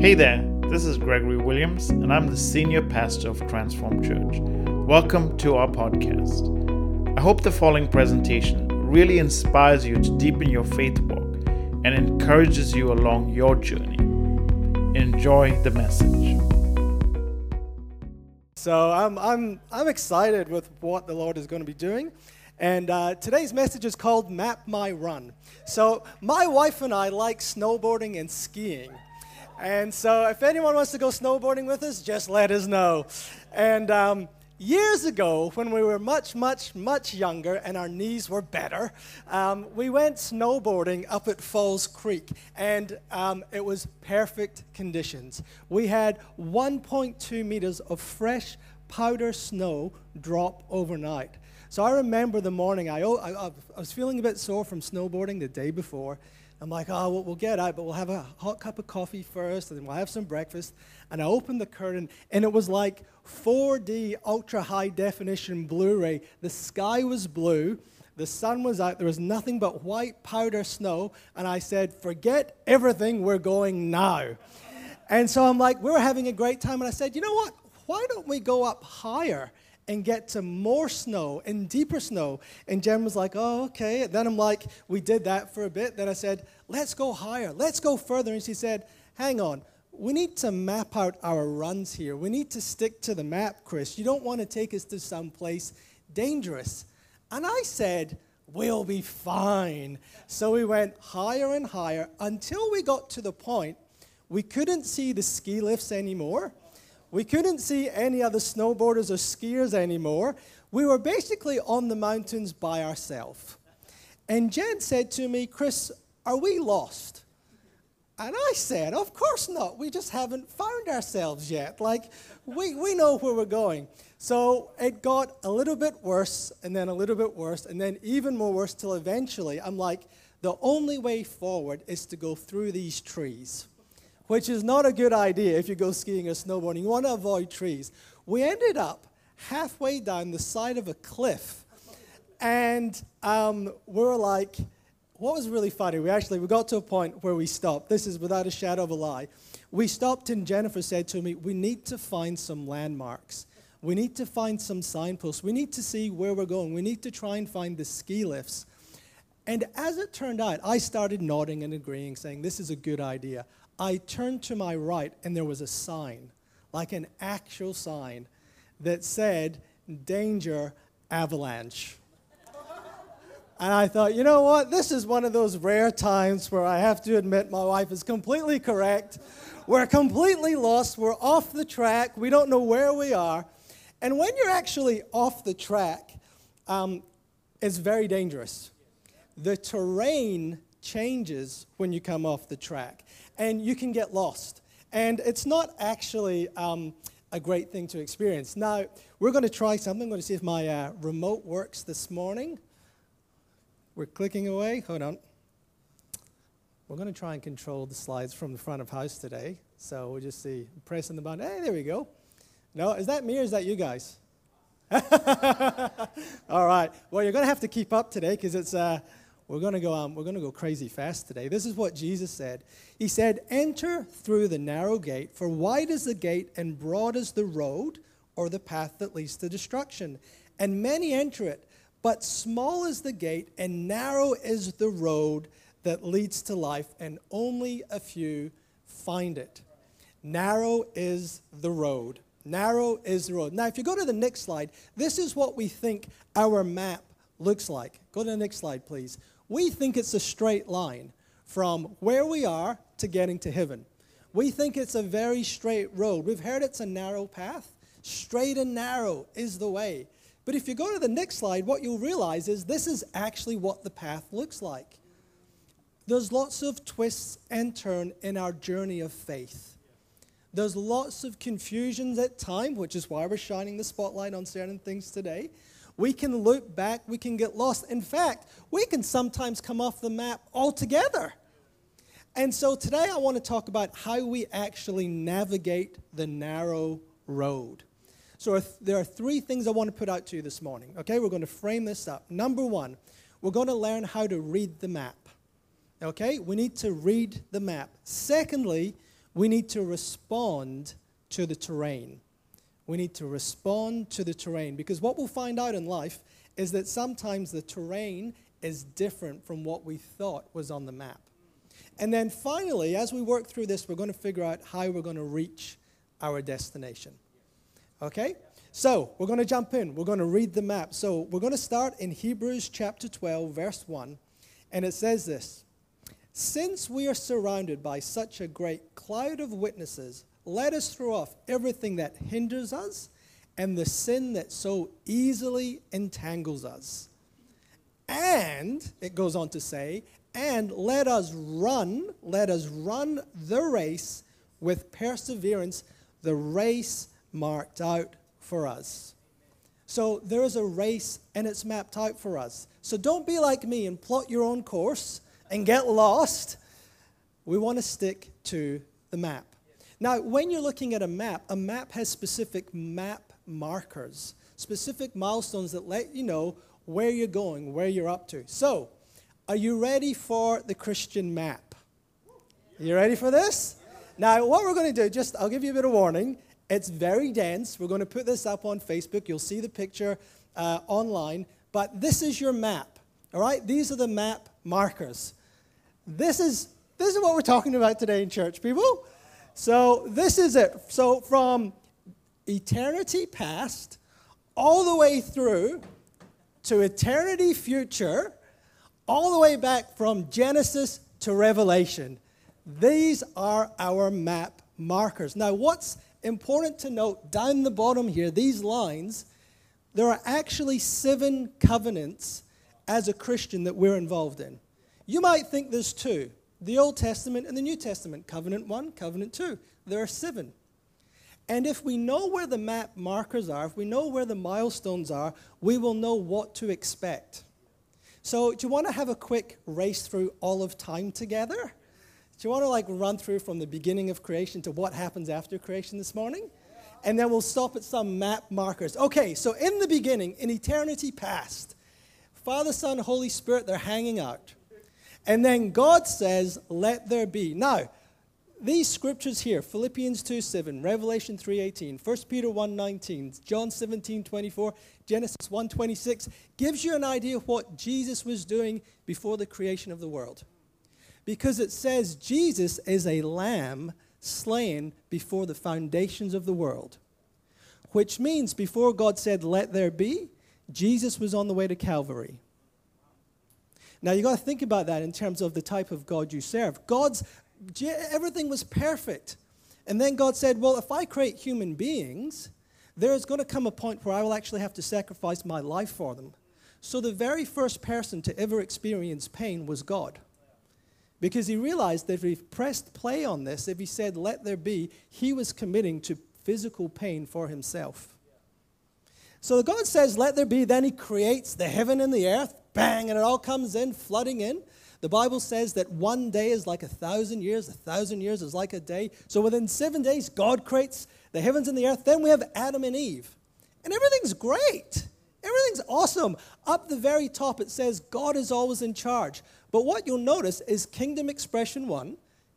Hey there, this is Gregory Williams, and I'm the senior pastor of Transform Church. Welcome to our podcast. I hope the following presentation really inspires you to deepen your faith walk and encourages you along your journey. Enjoy the message. So I'm, I'm, I'm excited with what the Lord is going to be doing. And uh, today's message is called Map My Run. So my wife and I like snowboarding and skiing. And so, if anyone wants to go snowboarding with us, just let us know. And um, years ago, when we were much, much, much younger and our knees were better, um, we went snowboarding up at Falls Creek, and um, it was perfect conditions. We had 1.2 meters of fresh powder snow drop overnight. So I remember the morning, I, I, I was feeling a bit sore from snowboarding the day before. I'm like, oh, we'll, we'll get out, but we'll have a hot cup of coffee first, and then we'll have some breakfast. And I opened the curtain, and it was like 4D ultra high definition Blu ray. The sky was blue, the sun was out, there was nothing but white powder snow. And I said, forget everything, we're going now. And so I'm like, we're having a great time, and I said, you know what? Why don't we go up higher? And get to more snow and deeper snow. And Jen was like, oh, okay. Then I'm like, we did that for a bit. Then I said, let's go higher, let's go further. And she said, hang on, we need to map out our runs here. We need to stick to the map, Chris. You don't want to take us to some place dangerous. And I said, we'll be fine. So we went higher and higher until we got to the point we couldn't see the ski lifts anymore. We couldn't see any other snowboarders or skiers anymore. We were basically on the mountains by ourselves. And Jen said to me, Chris, are we lost? And I said, Of course not. We just haven't found ourselves yet. Like, we, we know where we're going. So it got a little bit worse, and then a little bit worse, and then even more worse, till eventually I'm like, the only way forward is to go through these trees which is not a good idea if you go skiing or snowboarding. You want to avoid trees. We ended up halfway down the side of a cliff, and um, we were like, what was really funny, we actually we got to a point where we stopped. This is without a shadow of a lie. We stopped, and Jennifer said to me, We need to find some landmarks. We need to find some signposts. We need to see where we're going. We need to try and find the ski lifts. And as it turned out, I started nodding and agreeing, saying, This is a good idea. I turned to my right and there was a sign, like an actual sign, that said, Danger Avalanche. And I thought, you know what? This is one of those rare times where I have to admit my wife is completely correct. We're completely lost. We're off the track. We don't know where we are. And when you're actually off the track, um, it's very dangerous. The terrain changes when you come off the track and you can get lost. And it's not actually um, a great thing to experience. Now, we're going to try something. I'm going to see if my uh, remote works this morning. We're clicking away. Hold on. We're going to try and control the slides from the front of house today. So we'll just see. Pressing the button. Hey, there we go. No, is that me or is that you guys? All right. Well, you're going to have to keep up today because it's. Uh, we're going to go um, we're going to go crazy fast today. This is what Jesus said. He said, "Enter through the narrow gate, for wide is the gate and broad is the road or the path that leads to destruction, and many enter it, but small is the gate and narrow is the road that leads to life, and only a few find it." Narrow is the road. Narrow is the road. Now, if you go to the next slide, this is what we think our map looks like. Go to the next slide, please we think it's a straight line from where we are to getting to heaven. We think it's a very straight road. We've heard it's a narrow path. Straight and narrow is the way. But if you go to the next slide, what you'll realize is this is actually what the path looks like. There's lots of twists and turns in our journey of faith. There's lots of confusions at times, which is why we're shining the spotlight on certain things today. We can loop back, we can get lost. In fact, we can sometimes come off the map altogether. And so today I want to talk about how we actually navigate the narrow road. So there are three things I want to put out to you this morning. Okay, we're going to frame this up. Number one, we're going to learn how to read the map. Okay, we need to read the map. Secondly, we need to respond to the terrain. We need to respond to the terrain because what we'll find out in life is that sometimes the terrain is different from what we thought was on the map. And then finally, as we work through this, we're going to figure out how we're going to reach our destination. Okay? So, we're going to jump in. We're going to read the map. So, we're going to start in Hebrews chapter 12, verse 1. And it says this Since we are surrounded by such a great cloud of witnesses, let us throw off everything that hinders us and the sin that so easily entangles us. And, it goes on to say, and let us run, let us run the race with perseverance, the race marked out for us. So there is a race and it's mapped out for us. So don't be like me and plot your own course and get lost. We want to stick to the map. Now, when you're looking at a map, a map has specific map markers, specific milestones that let you know where you're going, where you're up to. So, are you ready for the Christian map? You ready for this? Now, what we're going to do, just I'll give you a bit of warning. It's very dense. We're going to put this up on Facebook. You'll see the picture uh, online. But this is your map. All right? These are the map markers. This is, this is what we're talking about today in church, people. So this is it. So from eternity past all the way through to eternity future, all the way back from Genesis to Revelation. These are our map markers. Now, what's important to note down the bottom here, these lines, there are actually seven covenants as a Christian that we're involved in. You might think there's two the Old Testament and the New Testament, covenant one, covenant two. There are seven. And if we know where the map markers are, if we know where the milestones are, we will know what to expect. So, do you want to have a quick race through all of time together? Do you want to like run through from the beginning of creation to what happens after creation this morning? And then we'll stop at some map markers. Okay, so in the beginning, in eternity past, Father, Son, Holy Spirit, they're hanging out. And then God says, Let there be. Now, these scriptures here, Philippians 2 7, Revelation 3 18, 1 Peter 1 19, John 17 24, Genesis 1 26, gives you an idea of what Jesus was doing before the creation of the world because it says Jesus is a lamb slain before the foundations of the world. Which means before God said, Let there be, Jesus was on the way to Calvary. Now you got to think about that in terms of the type of God you serve. God's everything was perfect. And then God said, Well, if I create human beings, there's going to come a point where I will actually have to sacrifice my life for them. So the very first person to ever experience pain was God. Because he realized that if he pressed play on this, if he said, let there be, he was committing to physical pain for himself. So God says, let there be. Then he creates the heaven and the earth, bang, and it all comes in, flooding in. The Bible says that one day is like a thousand years, a thousand years is like a day. So within seven days, God creates the heavens and the earth. Then we have Adam and Eve. And everything's great. Everything's awesome. Up the very top, it says God is always in charge. But what you'll notice is kingdom expression 1,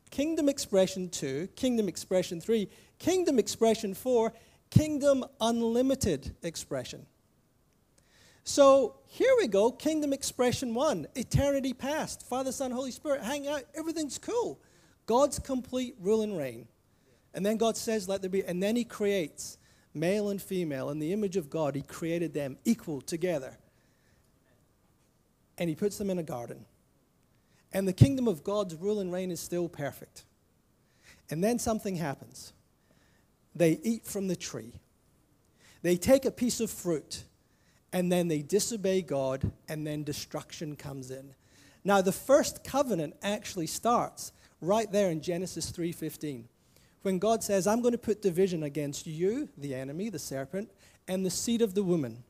kingdom expression 2, kingdom expression 3, kingdom expression 4, kingdom unlimited expression. So here we go, kingdom expression 1, eternity past, Father, Son, Holy Spirit, hang out, everything's cool. God's complete rule and reign. And then God says, let there be, and then He creates male and female in the image of God. He created them equal together. And He puts them in a garden. And the kingdom of God's rule and reign is still perfect. And then something happens. They eat from the tree. They take a piece of fruit and then they disobey God and then destruction comes in. Now the first covenant actually starts right there in Genesis 3:15. When God says, "I'm going to put division against you, the enemy, the serpent, and the seed of the woman."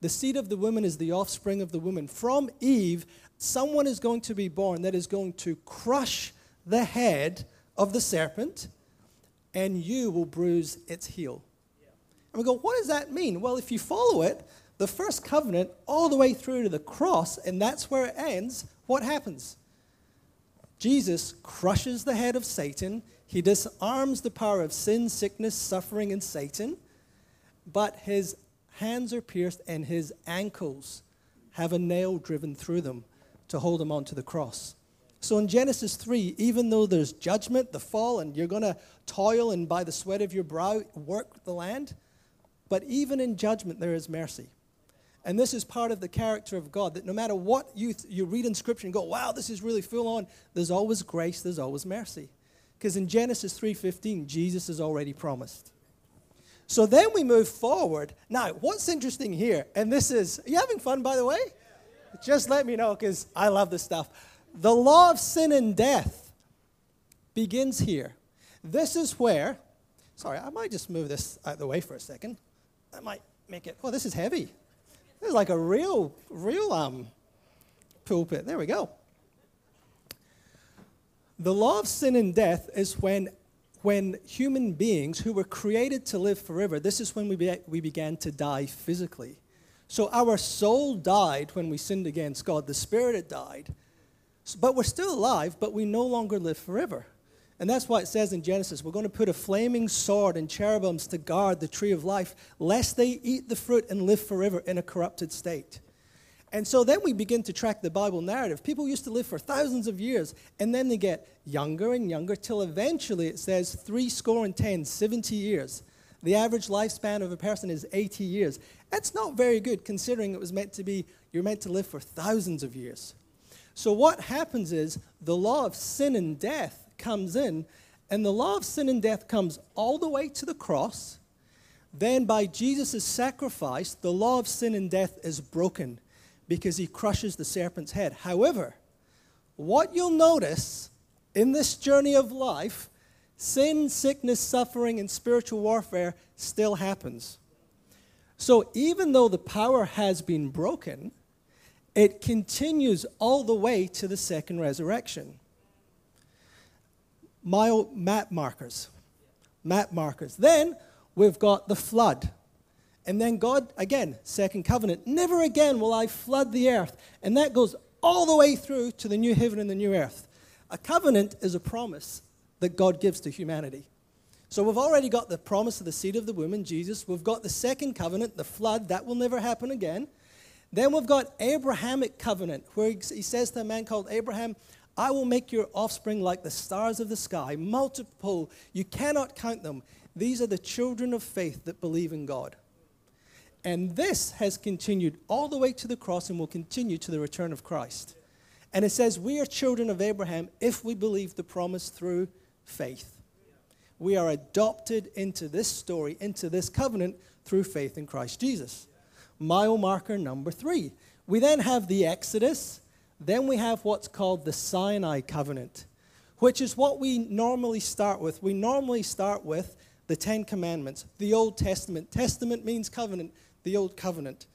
The seed of the woman is the offspring of the woman. From Eve, someone is going to be born that is going to crush the head of the serpent, and you will bruise its heel. And we go, what does that mean? Well, if you follow it, the first covenant all the way through to the cross, and that's where it ends, what happens? Jesus crushes the head of Satan, He disarms the power of sin, sickness, suffering, and Satan, but his hands are pierced and his ankles have a nail driven through them to hold him onto the cross. So in Genesis 3, even though there's judgment, the fall, and you're going to toil and by the sweat of your brow work the land, but even in judgment, there is mercy. And this is part of the character of God that no matter what you, th- you read in Scripture and go, wow, this is really full on, there's always grace, there's always mercy. Because in Genesis 3.15, Jesus has already promised. So then we move forward. Now, what's interesting here, and this is, are you having fun, by the way? Just let me know, because I love this stuff. The law of sin and death begins here. This is where, sorry, I might just move this out of the way for a second. That might make it, oh, this is heavy. Is like a real, real um, pulpit. There we go. The law of sin and death is when, when human beings who were created to live forever, this is when we, be, we began to die physically. So our soul died when we sinned against God, the spirit had died. But we're still alive, but we no longer live forever. And that's why it says in Genesis, we're going to put a flaming sword and cherubims to guard the tree of life, lest they eat the fruit and live forever in a corrupted state. And so then we begin to track the Bible narrative. People used to live for thousands of years, and then they get younger and younger till eventually it says three score and ten, 70 years. The average lifespan of a person is 80 years. That's not very good considering it was meant to be, you're meant to live for thousands of years. So what happens is the law of sin and death comes in, and the law of sin and death comes all the way to the cross. Then, by Jesus' sacrifice, the law of sin and death is broken because he crushes the serpent's head. However, what you'll notice in this journey of life, sin, sickness, suffering, and spiritual warfare still happens. So, even though the power has been broken, it continues all the way to the second resurrection. Mile map markers. Map markers. Then we've got the flood. And then God, again, second covenant, never again will I flood the earth. And that goes all the way through to the new heaven and the new earth. A covenant is a promise that God gives to humanity. So we've already got the promise of the seed of the woman, Jesus. We've got the second covenant, the flood, that will never happen again. Then we've got Abrahamic covenant, where he says to a man called Abraham, I will make your offspring like the stars of the sky, multiple. You cannot count them. These are the children of faith that believe in God. And this has continued all the way to the cross and will continue to the return of Christ. And it says, We are children of Abraham if we believe the promise through faith. We are adopted into this story, into this covenant through faith in Christ Jesus mile marker number three. We then have the Exodus. Then we have what's called the Sinai covenant, which is what we normally start with. We normally start with the Ten Commandments, the Old Testament. Testament means covenant, the Old Covenant.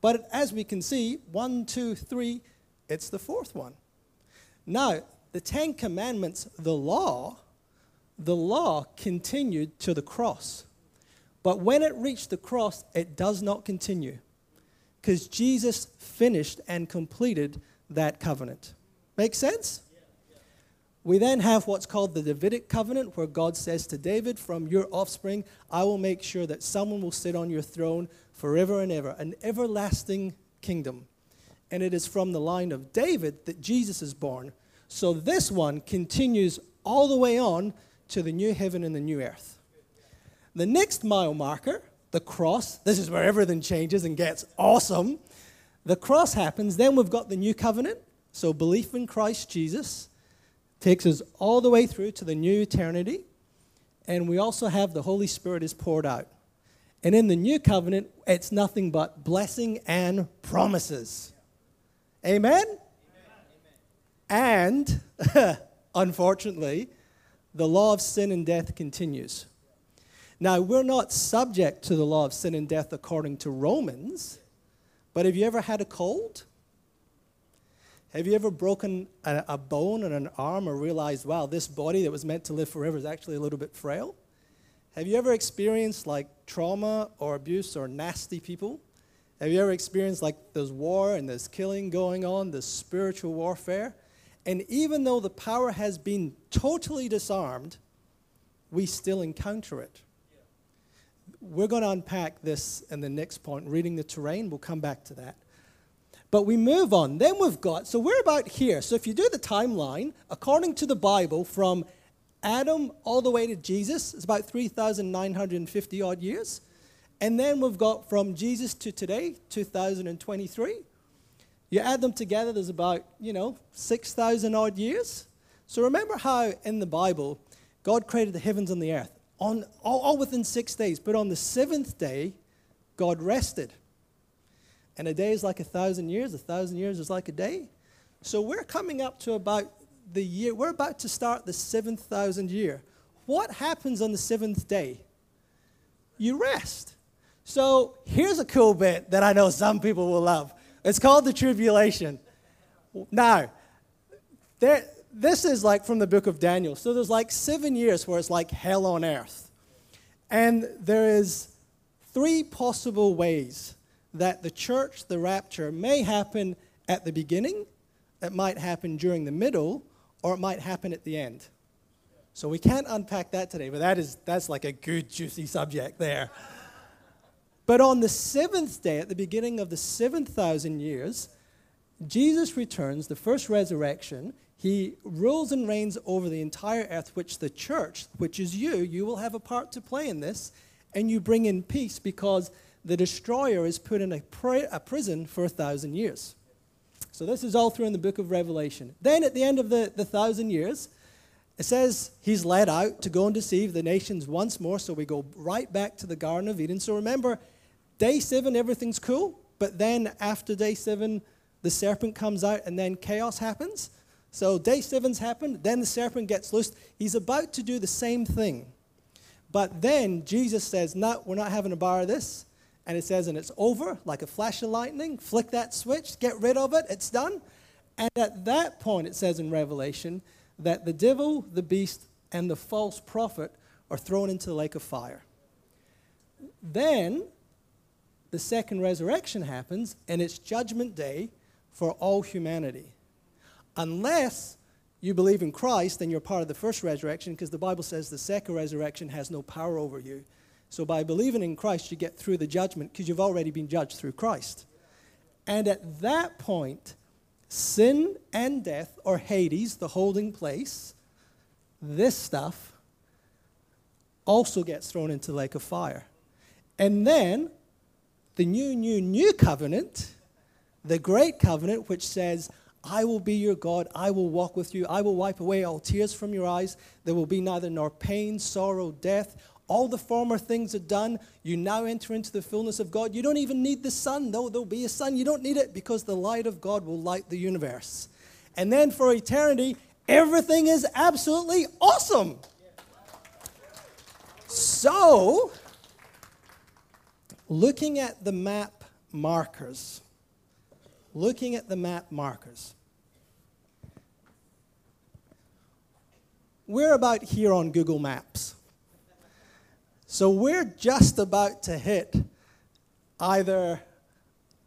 But as we can see, one, two, three, it's the fourth one. Now, the Ten Commandments, the law, the law continued to the cross. But when it reached the cross, it does not continue because Jesus finished and completed that covenant. Make sense? We then have what's called the Davidic covenant, where God says to David, From your offspring, I will make sure that someone will sit on your throne forever and ever, an everlasting kingdom. And it is from the line of David that Jesus is born. So this one continues all the way on to the new heaven and the new earth. The next mile marker, the cross, this is where everything changes and gets awesome. The cross happens, then we've got the new covenant. So belief in Christ Jesus takes us all the way through to the new eternity. And we also have the Holy Spirit is poured out. And in the new covenant, it's nothing but blessing and promises. Amen? Amen. And, unfortunately, the law of sin and death continues. Now, we're not subject to the law of sin and death according to Romans, but have you ever had a cold? Have you ever broken a, a bone and an arm or realized, wow, this body that was meant to live forever is actually a little bit frail? Have you ever experienced like trauma or abuse or nasty people? Have you ever experienced like there's war and there's killing going on, there's spiritual warfare? And even though the power has been totally disarmed, we still encounter it. We're going to unpack this in the next point, reading the terrain. We'll come back to that. But we move on. Then we've got, so we're about here. So if you do the timeline, according to the Bible, from Adam all the way to Jesus, it's about 3,950 odd years. And then we've got from Jesus to today, 2023. You add them together, there's about, you know, 6,000 odd years. So remember how in the Bible, God created the heavens and the earth on, all, all within six days. But on the seventh day, God rested. And a day is like a thousand years, a thousand years is like a day. So we're coming up to about the year, we're about to start the seventh thousand year. What happens on the seventh day? You rest. So here's a cool bit that I know some people will love. It's called the tribulation. Now, there, this is like from the book of Daniel. So there's like seven years where it's like hell on earth. And there is three possible ways that the church, the rapture, may happen at the beginning, it might happen during the middle, or it might happen at the end. So we can't unpack that today, but that is that's like a good juicy subject there. But on the seventh day, at the beginning of the seven thousand years, Jesus returns, the first resurrection, he rules and reigns over the entire earth, which the church, which is you, you will have a part to play in this, and you bring in peace because the destroyer is put in a, a prison for a thousand years. So this is all through in the book of Revelation. Then at the end of the, the thousand years, it says he's led out to go and deceive the nations once more. So we go right back to the Garden of Eden. So remember, day seven, everything's cool. But then after day seven, the serpent comes out and then chaos happens. So day seven's happened, then the serpent gets loosed. He's about to do the same thing. But then Jesus says, No, we're not having a bar of this. And it says, and it's over like a flash of lightning. Flick that switch, get rid of it, it's done. And at that point, it says in Revelation that the devil, the beast, and the false prophet are thrown into the lake of fire. Then the second resurrection happens, and it's judgment day for all humanity unless you believe in Christ, then you're part of the first resurrection because the Bible says the second resurrection has no power over you. So by believing in Christ, you get through the judgment because you've already been judged through Christ. And at that point, sin and death, or Hades, the holding place, this stuff also gets thrown into the lake of fire. And then the new, new, new covenant, the great covenant, which says, I will be your God. I will walk with you. I will wipe away all tears from your eyes. There will be neither nor pain, sorrow, death. All the former things are done. You now enter into the fullness of God. You don't even need the sun, though there'll be a sun. You don't need it because the light of God will light the universe. And then for eternity, everything is absolutely awesome. So, looking at the map markers, looking at the map markers. We're about here on Google Maps. So we're just about to hit either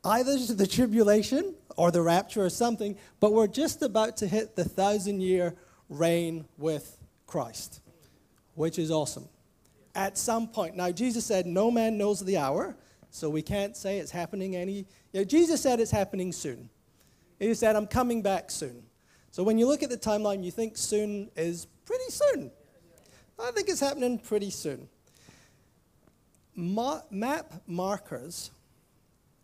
either the tribulation or the rapture or something, but we're just about to hit the thousand year reign with Christ, which is awesome. At some point. Now Jesus said, No man knows the hour, so we can't say it's happening any. You know, Jesus said it's happening soon. He said, I'm coming back soon. So when you look at the timeline, you think soon is pretty soon. I think it's happening pretty soon. Ma- map markers,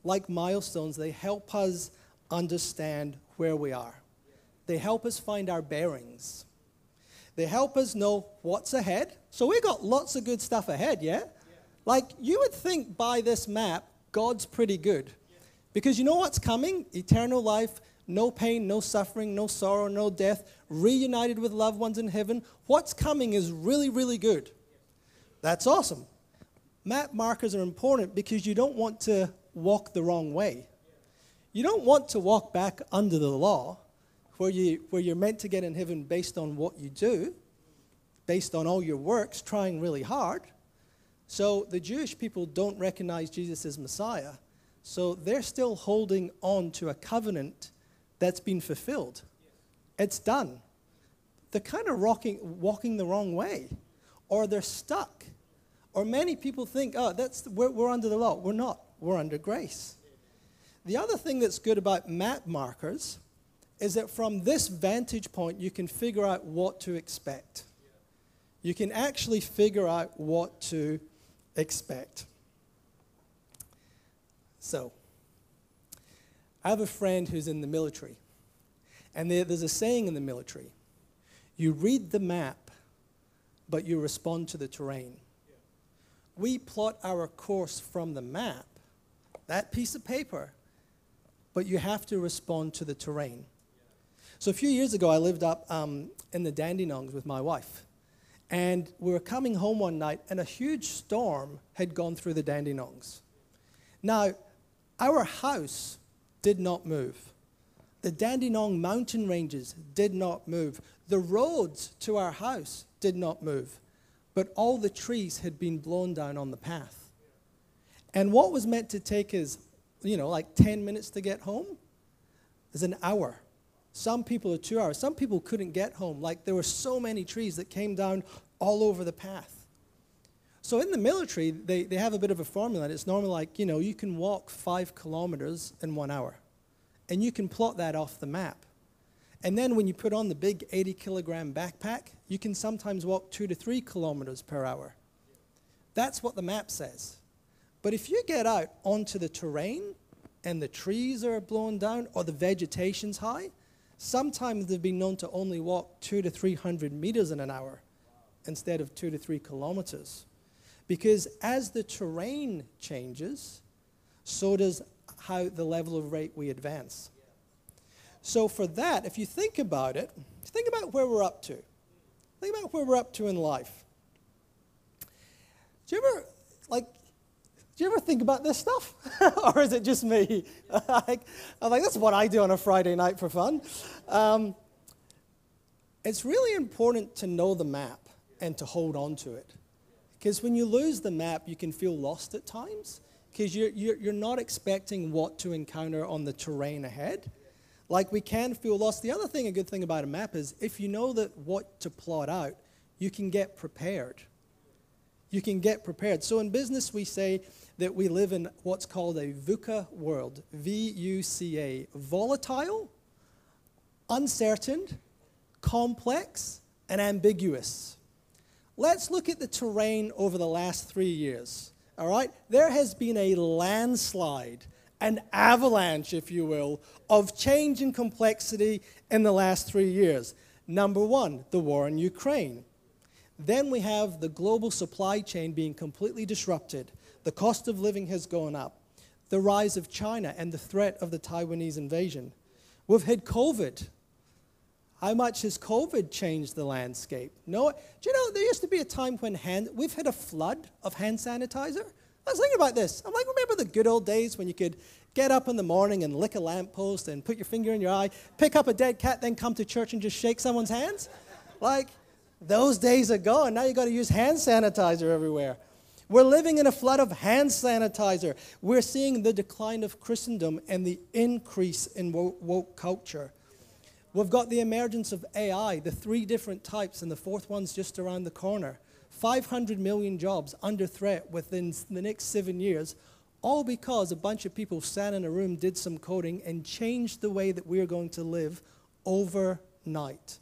like milestones, they help us understand where we are. They help us find our bearings. They help us know what's ahead. So we got lots of good stuff ahead, yeah? Like, you would think by this map, God's pretty good. Because you know what's coming? Eternal life, no pain, no suffering, no sorrow, no death, reunited with loved ones in heaven. What's coming is really, really good. That's awesome. Map markers are important because you don't want to walk the wrong way. You don't want to walk back under the law where, you, where you're meant to get in heaven based on what you do, based on all your works, trying really hard. So the Jewish people don't recognize Jesus as Messiah. So they're still holding on to a covenant that's been fulfilled. It's done. They're kind of rocking, walking the wrong way. or they're stuck. Or many people think, oh, that's, we're, we're under the law. We're not, we're under grace. The other thing that's good about map markers is that from this vantage point, you can figure out what to expect. You can actually figure out what to expect. So, I have a friend who's in the military, and there, there's a saying in the military you read the map, but you respond to the terrain. We plot our course from the map, that piece of paper, but you have to respond to the terrain. So a few years ago, I lived up um, in the Dandenongs with my wife. And we were coming home one night, and a huge storm had gone through the Dandenongs. Now, our house did not move. The Dandenong mountain ranges did not move. The roads to our house did not move. But all the trees had been blown down on the path. And what was meant to take us, you know, like 10 minutes to get home is an hour. Some people are two hours. Some people couldn't get home. Like there were so many trees that came down all over the path. So in the military, they, they have a bit of a formula. And it's normally like, you know, you can walk five kilometers in one hour. And you can plot that off the map. And then when you put on the big 80 kilogram backpack, you can sometimes walk two to three kilometers per hour. That's what the map says. But if you get out onto the terrain and the trees are blown down or the vegetation's high, sometimes they've been known to only walk two to three hundred meters in an hour instead of two to three kilometers. Because as the terrain changes, so does how the level of rate we advance. So for that, if you think about it, think about where we're up to. Think about where we're up to in life. Do you ever like do you ever think about this stuff? or is it just me? I'm like, that's what I do on a Friday night for fun. Um, it's really important to know the map and to hold on to it. Because when you lose the map, you can feel lost at times because you're, you're, you're not expecting what to encounter on the terrain ahead. Like we can feel lost. The other thing, a good thing about a map is if you know that what to plot out, you can get prepared. You can get prepared. So in business, we say that we live in what's called a VUCA world V U C A volatile, uncertain, complex, and ambiguous. Let's look at the terrain over the last three years. All right? There has been a landslide, an avalanche, if you will, of change and complexity in the last three years. Number one, the war in Ukraine. Then we have the global supply chain being completely disrupted. The cost of living has gone up. The rise of China and the threat of the Taiwanese invasion. We've had COVID. How much has COVID changed the landscape? No, do you know there used to be a time when hand, we've had a flood of hand sanitizer. I was thinking about this. I'm like, remember the good old days when you could get up in the morning and lick a lamppost and put your finger in your eye, pick up a dead cat, then come to church and just shake someone's hands? Like, those days are gone. Now you've got to use hand sanitizer everywhere. We're living in a flood of hand sanitizer. We're seeing the decline of Christendom and the increase in woke, woke culture. We've got the emergence of AI, the three different types, and the fourth one's just around the corner. 500 million jobs under threat within the next seven years, all because a bunch of people sat in a room, did some coding, and changed the way that we're going to live overnight.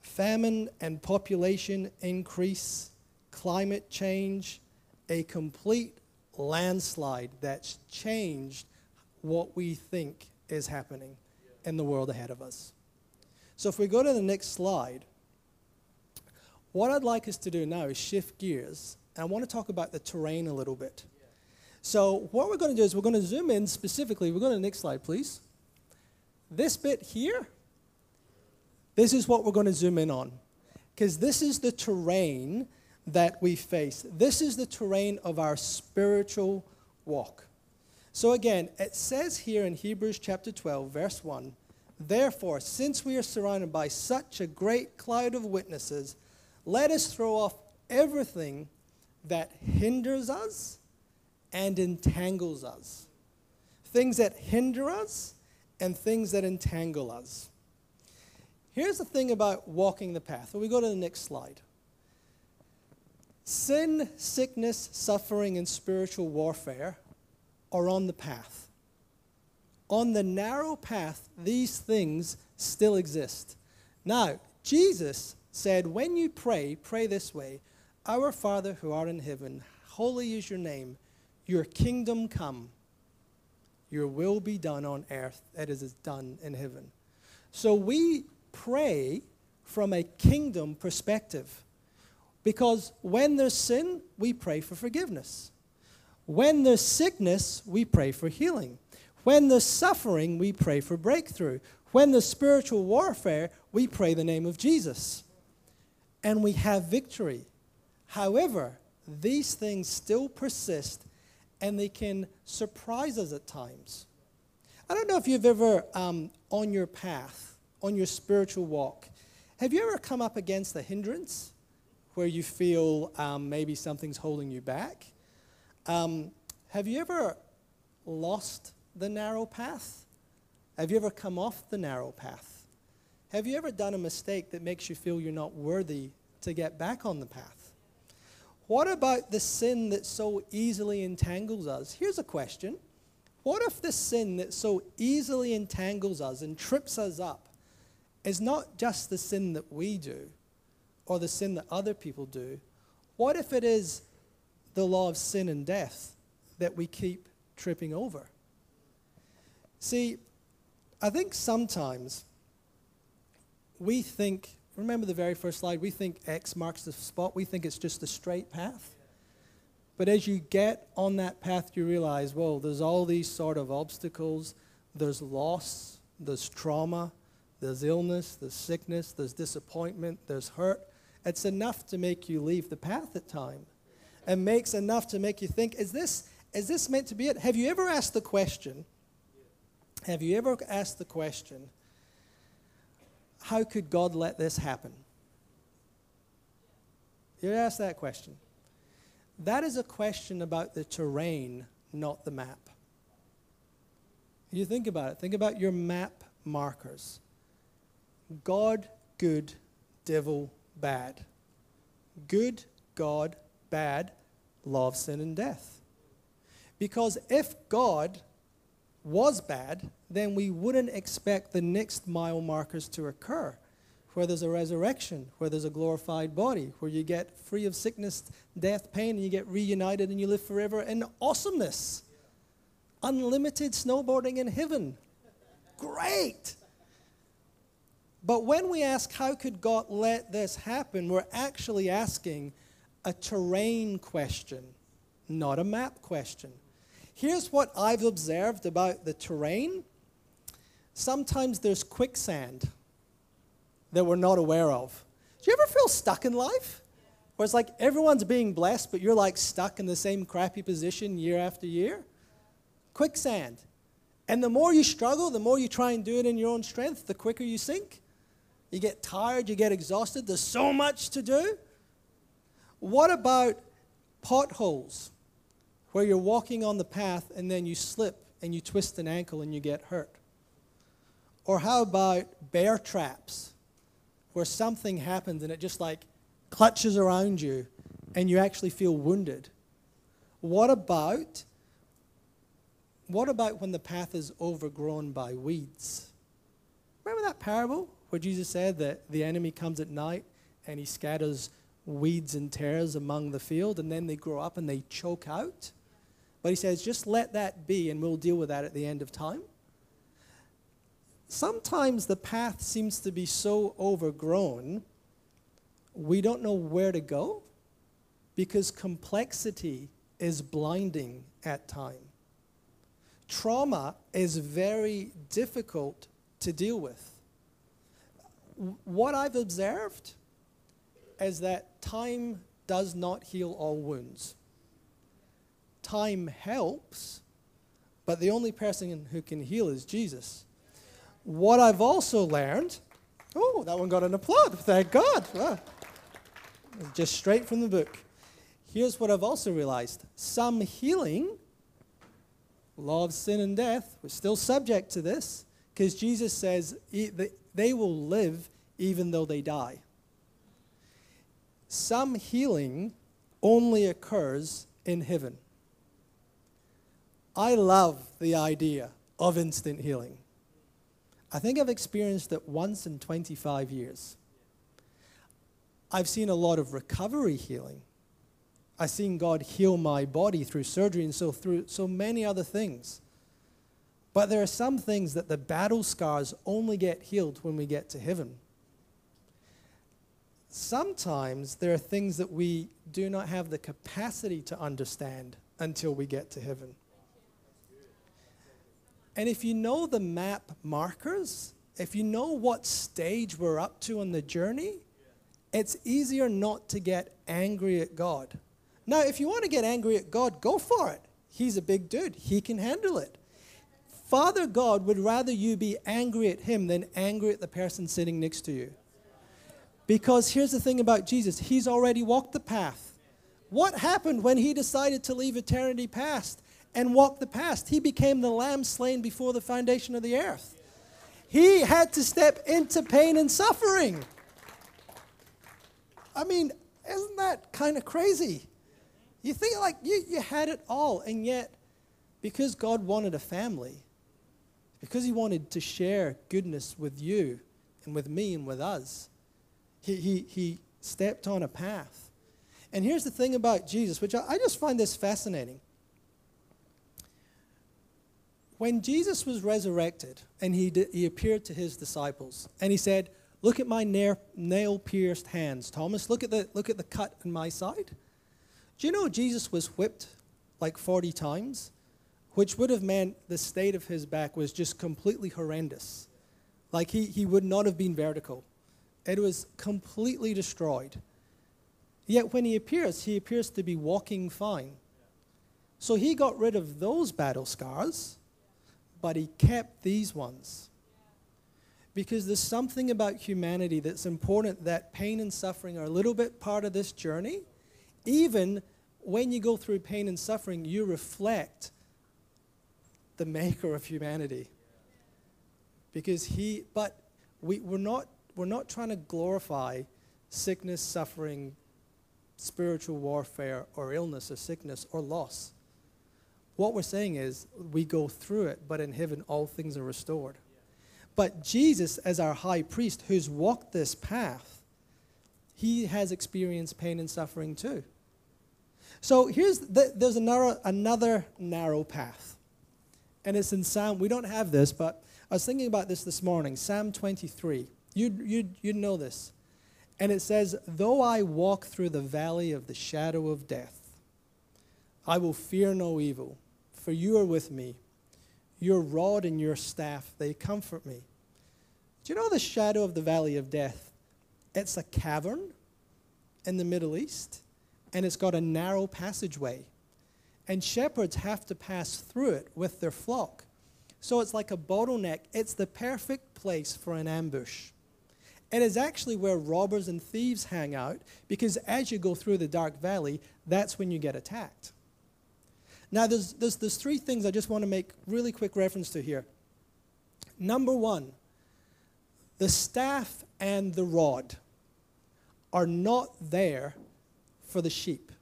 Famine and population increase, climate change, a complete landslide that's changed what we think is happening in the world ahead of us. So if we go to the next slide, what I'd like us to do now is shift gears, and I want to talk about the terrain a little bit. So what we're going to do is we're going to zoom in specifically. We're going to the next slide, please. This bit here, this is what we're going to zoom in on. Because this is the terrain that we face. This is the terrain of our spiritual walk. So again, it says here in Hebrews chapter 12, verse 1 Therefore, since we are surrounded by such a great cloud of witnesses, let us throw off everything that hinders us and entangles us. Things that hinder us and things that entangle us. Here's the thing about walking the path. Well, we go to the next slide. Sin, sickness, suffering, and spiritual warfare are on the path. On the narrow path, these things still exist. Now, Jesus said, When you pray, pray this way Our Father who art in heaven, holy is your name, your kingdom come, your will be done on earth as it is done in heaven. So we pray from a kingdom perspective. Because when there's sin, we pray for forgiveness. When there's sickness, we pray for healing. When there's suffering, we pray for breakthrough. When there's spiritual warfare, we pray the name of Jesus. And we have victory. However, these things still persist and they can surprise us at times. I don't know if you've ever, um, on your path, on your spiritual walk, have you ever come up against a hindrance where you feel um, maybe something's holding you back? Um, have you ever lost the narrow path? Have you ever come off the narrow path? Have you ever done a mistake that makes you feel you're not worthy to get back on the path? What about the sin that so easily entangles us? Here's a question What if the sin that so easily entangles us and trips us up is not just the sin that we do or the sin that other people do. What if it is the law of sin and death that we keep tripping over? See, I think sometimes we think, remember the very first slide, we think X marks the spot, we think it's just a straight path. But as you get on that path, you realize, whoa, there's all these sort of obstacles, there's loss, there's trauma, there's illness, there's sickness, there's disappointment, there's hurt. It's enough to make you leave the path at time. And makes enough to make you think, is this, is this meant to be it? Have you ever asked the question? Have you ever asked the question, how could God let this happen? You ask that question. That is a question about the terrain, not the map. You think about it. Think about your map markers. God, good, devil, bad. Good, God, bad, love, sin, and death. Because if God was bad, then we wouldn't expect the next mile markers to occur, where there's a resurrection, where there's a glorified body, where you get free of sickness, death, pain, and you get reunited and you live forever in awesomeness. Unlimited snowboarding in heaven. Great. But when we ask, how could God let this happen, we're actually asking a terrain question, not a map question. Here's what I've observed about the terrain sometimes there's quicksand that we're not aware of. Do you ever feel stuck in life? Where it's like everyone's being blessed, but you're like stuck in the same crappy position year after year? Quicksand. And the more you struggle, the more you try and do it in your own strength, the quicker you sink. You get tired, you get exhausted, there's so much to do. What about potholes where you're walking on the path and then you slip and you twist an ankle and you get hurt? Or how about bear traps where something happens and it just like clutches around you and you actually feel wounded? What about what about when the path is overgrown by weeds? Remember that parable? where Jesus said that the enemy comes at night and he scatters weeds and tares among the field, and then they grow up and they choke out. But he says, just let that be, and we'll deal with that at the end of time. Sometimes the path seems to be so overgrown, we don't know where to go because complexity is blinding at time. Trauma is very difficult to deal with what I've observed is that time does not heal all wounds. Time helps, but the only person who can heal is Jesus. What I've also learned, oh, that one got an applaud, thank God. Just straight from the book. Here's what I've also realized some healing, law of sin and death, we're still subject to this, because Jesus says they will live even though they die. Some healing only occurs in heaven. I love the idea of instant healing. I think I've experienced it once in 25 years. I've seen a lot of recovery healing. I've seen God heal my body through surgery and so through so many other things. But there are some things that the battle scars only get healed when we get to heaven. Sometimes there are things that we do not have the capacity to understand until we get to heaven. And if you know the map markers, if you know what stage we're up to on the journey, it's easier not to get angry at God. Now, if you want to get angry at God, go for it. He's a big dude, he can handle it. Father God would rather you be angry at him than angry at the person sitting next to you. Because here's the thing about Jesus He's already walked the path. What happened when he decided to leave eternity past and walk the past? He became the lamb slain before the foundation of the earth. He had to step into pain and suffering. I mean, isn't that kind of crazy? You think like you, you had it all, and yet, because God wanted a family, because He wanted to share goodness with you and with me and with us, He, he, he stepped on a path. And here's the thing about Jesus, which I, I just find this fascinating. When Jesus was resurrected and he, he appeared to his disciples, and he said, Look at my nail pierced hands, Thomas. Look at, the, look at the cut in my side. Do you know Jesus was whipped like 40 times? Which would have meant the state of his back was just completely horrendous. Like he, he would not have been vertical, it was completely destroyed. Yet when he appears, he appears to be walking fine. So he got rid of those battle scars, but he kept these ones because there's something about humanity that's important that pain and suffering are a little bit part of this journey. Even when you go through pain and suffering, you reflect the maker of humanity. Because he, but we, we're, not, we're not trying to glorify sickness, suffering, spiritual warfare, or illness, or sickness, or loss. What we're saying is we go through it, but in heaven all things are restored. But Jesus, as our high priest who's walked this path, he has experienced pain and suffering too. So here's the, there's another, another narrow path. And it's in Psalm, we don't have this, but I was thinking about this this morning. Psalm 23. You, you, you know this. And it says, Though I walk through the valley of the shadow of death, I will fear no evil, for you are with me. Your rod and your staff, they comfort me. Do you know the shadow of the valley of death? It's a cavern in the Middle East, and it's got a narrow passageway. And shepherds have to pass through it with their flock. So it's like a bottleneck. It's the perfect place for an ambush. It is actually where robbers and thieves hang out because as you go through the dark valley, that's when you get attacked. Now, there's, there's, there's three things I just want to make really quick reference to here. Number one, the staff and the rod are not there for the sheep.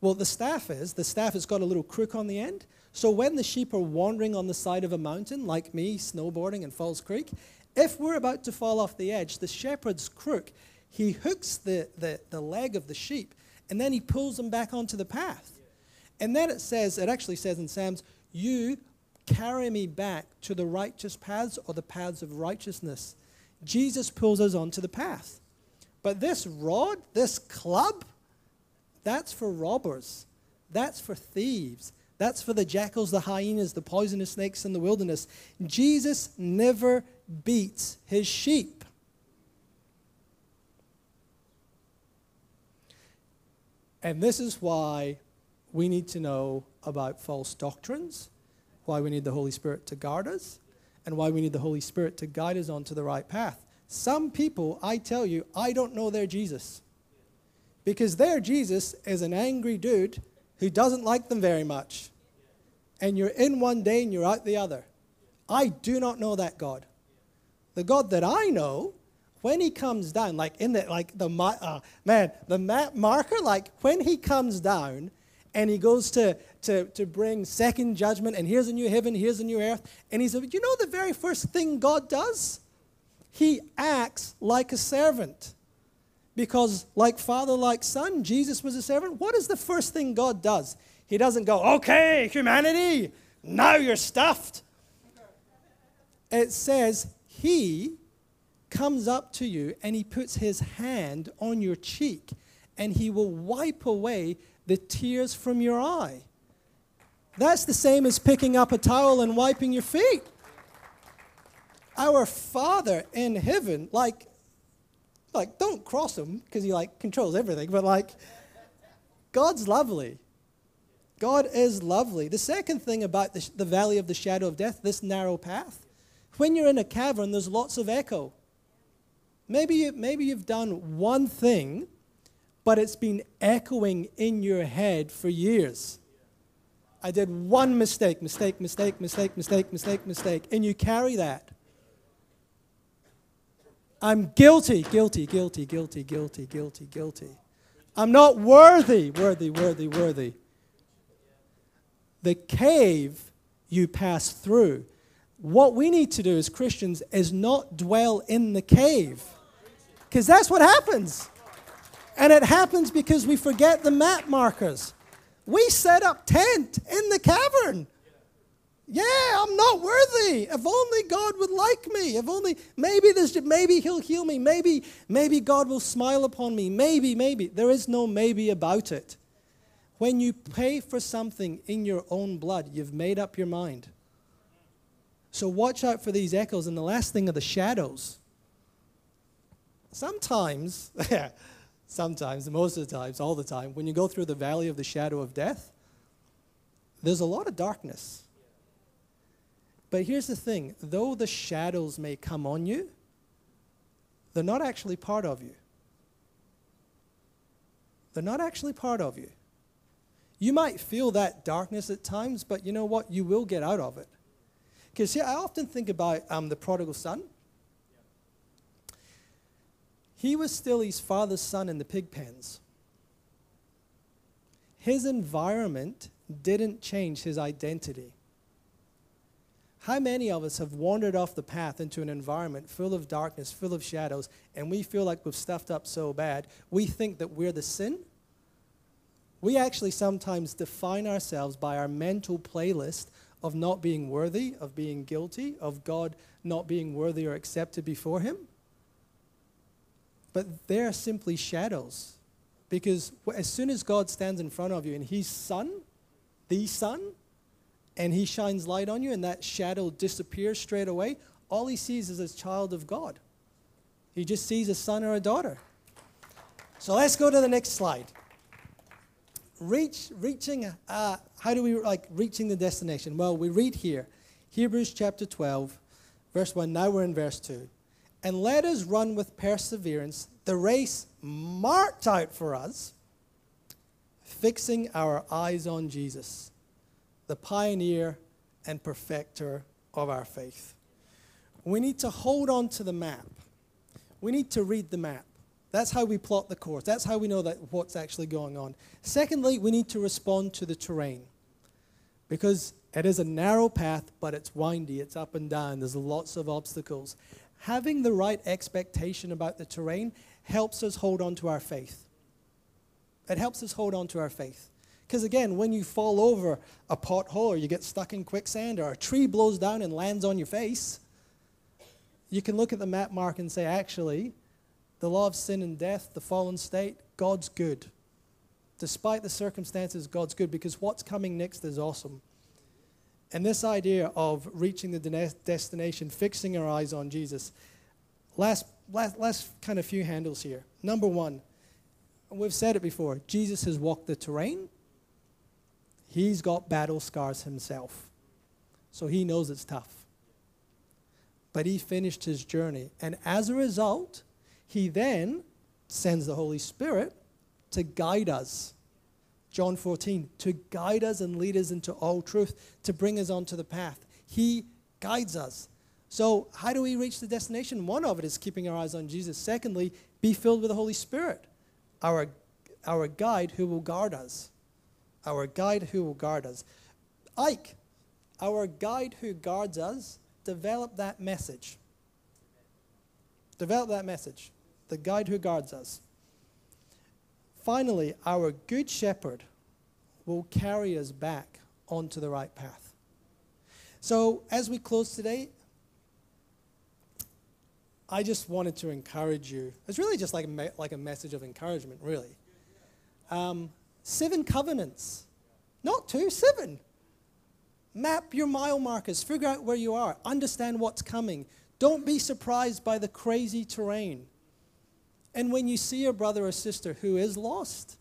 Well, the staff is, the staff has got a little crook on the end. So when the sheep are wandering on the side of a mountain, like me, snowboarding in Falls Creek, if we're about to fall off the edge, the shepherd's crook, he hooks the, the, the leg of the sheep and then he pulls them back onto the path. And then it says, it actually says in Psalms, you carry me back to the righteous paths or the paths of righteousness. Jesus pulls us onto the path. But this rod, this club, that's for robbers. That's for thieves. That's for the jackals, the hyenas, the poisonous snakes in the wilderness. Jesus never beats his sheep. And this is why we need to know about false doctrines, why we need the Holy Spirit to guard us, and why we need the Holy Spirit to guide us onto the right path. Some people, I tell you, I don't know their Jesus. Because their Jesus is an angry dude who doesn't like them very much. And you're in one day and you're out the other. I do not know that God. The God that I know, when he comes down, like in the like the uh, man, the map marker, like when he comes down and he goes to, to, to bring second judgment, and here's a new heaven, here's a new earth, and he's you know the very first thing God does? He acts like a servant. Because, like father, like son, Jesus was a servant. What is the first thing God does? He doesn't go, okay, humanity, now you're stuffed. It says, He comes up to you and He puts His hand on your cheek and He will wipe away the tears from your eye. That's the same as picking up a towel and wiping your feet. Our Father in heaven, like, like don't cross him because he like controls everything, but like, God's lovely. God is lovely. The second thing about the, the valley of the shadow of death, this narrow path, when you're in a cavern, there's lots of echo. Maybe, maybe you've done one thing, but it's been echoing in your head for years. I did one mistake, mistake, mistake, mistake, mistake, mistake, mistake, and you carry that. I'm guilty, guilty, guilty, guilty, guilty, guilty, guilty. I'm not worthy, worthy, worthy, worthy the cave you pass through. What we need to do as Christians is not dwell in the cave, because that's what happens. And it happens because we forget the map markers. We set up tent in the cavern. Yeah, I'm not worthy. If only God would like me. If only maybe there's maybe he'll heal me. Maybe maybe God will smile upon me. Maybe maybe there is no maybe about it. When you pay for something in your own blood, you've made up your mind. So watch out for these echoes. And the last thing are the shadows. Sometimes, sometimes, most of the times, all the time, when you go through the valley of the shadow of death, there's a lot of darkness. But here's the thing though the shadows may come on you, they're not actually part of you. They're not actually part of you. You might feel that darkness at times, but you know what? You will get out of it. Because see, I often think about um, the prodigal son. He was still his father's son in the pig pens. His environment didn't change his identity. How many of us have wandered off the path into an environment full of darkness, full of shadows, and we feel like we've stuffed up so bad, we think that we're the sin we actually sometimes define ourselves by our mental playlist of not being worthy, of being guilty, of God not being worthy or accepted before Him. But they're simply shadows. Because as soon as God stands in front of you and He's Son, the Son, and He shines light on you and that shadow disappears straight away, all He sees is a child of God. He just sees a son or a daughter. So let's go to the next slide reach, reaching, uh, how do we like reaching the destination? Well, we read here, Hebrews chapter 12, verse 1. Now we're in verse 2. And let us run with perseverance the race marked out for us, fixing our eyes on Jesus, the pioneer and perfecter of our faith. We need to hold on to the map. We need to read the map. That's how we plot the course. That's how we know that what's actually going on. Secondly, we need to respond to the terrain because it is a narrow path, but it's windy, it's up and down, there's lots of obstacles. Having the right expectation about the terrain helps us hold on to our faith. It helps us hold on to our faith. Because again, when you fall over a pothole or you get stuck in quicksand or a tree blows down and lands on your face, you can look at the map mark and say, actually, the law of sin and death, the fallen state, God's good. Despite the circumstances, God's good because what's coming next is awesome. And this idea of reaching the destination, fixing our eyes on Jesus. Last, last, last kind of few handles here. Number one, we've said it before Jesus has walked the terrain, he's got battle scars himself. So he knows it's tough. But he finished his journey. And as a result, he then sends the Holy Spirit to guide us. John 14, to guide us and lead us into all truth, to bring us onto the path. He guides us. So, how do we reach the destination? One of it is keeping our eyes on Jesus. Secondly, be filled with the Holy Spirit, our, our guide who will guard us. Our guide who will guard us. Ike, our guide who guards us, develop that message. Develop that message. The guide who guards us. Finally, our good shepherd will carry us back onto the right path. So, as we close today, I just wanted to encourage you. It's really just like a, me- like a message of encouragement, really. Um, seven covenants, not two, seven. Map your mile markers, figure out where you are, understand what's coming. Don't be surprised by the crazy terrain. And when you see a brother or sister who is lost,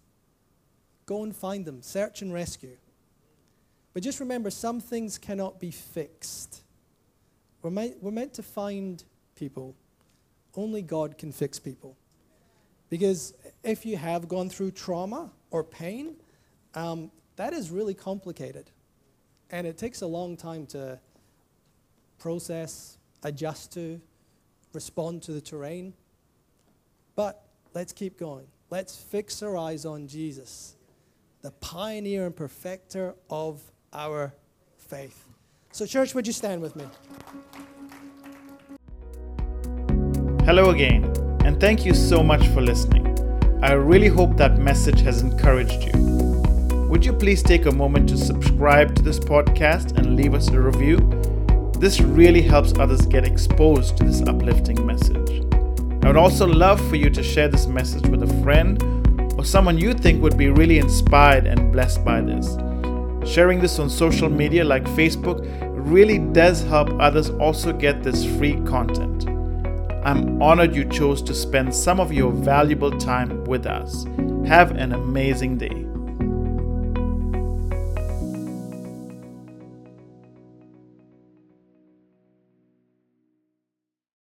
go and find them, search and rescue. But just remember, some things cannot be fixed. We're meant, we're meant to find people. Only God can fix people. Because if you have gone through trauma or pain, um, that is really complicated. And it takes a long time to process, adjust to, respond to the terrain. But let's keep going. Let's fix our eyes on Jesus, the pioneer and perfecter of our faith. So, church, would you stand with me? Hello again, and thank you so much for listening. I really hope that message has encouraged you. Would you please take a moment to subscribe to this podcast and leave us a review? This really helps others get exposed to this uplifting message. I would also love for you to share this message with a friend or someone you think would be really inspired and blessed by this. Sharing this on social media like Facebook really does help others also get this free content. I'm honored you chose to spend some of your valuable time with us. Have an amazing day.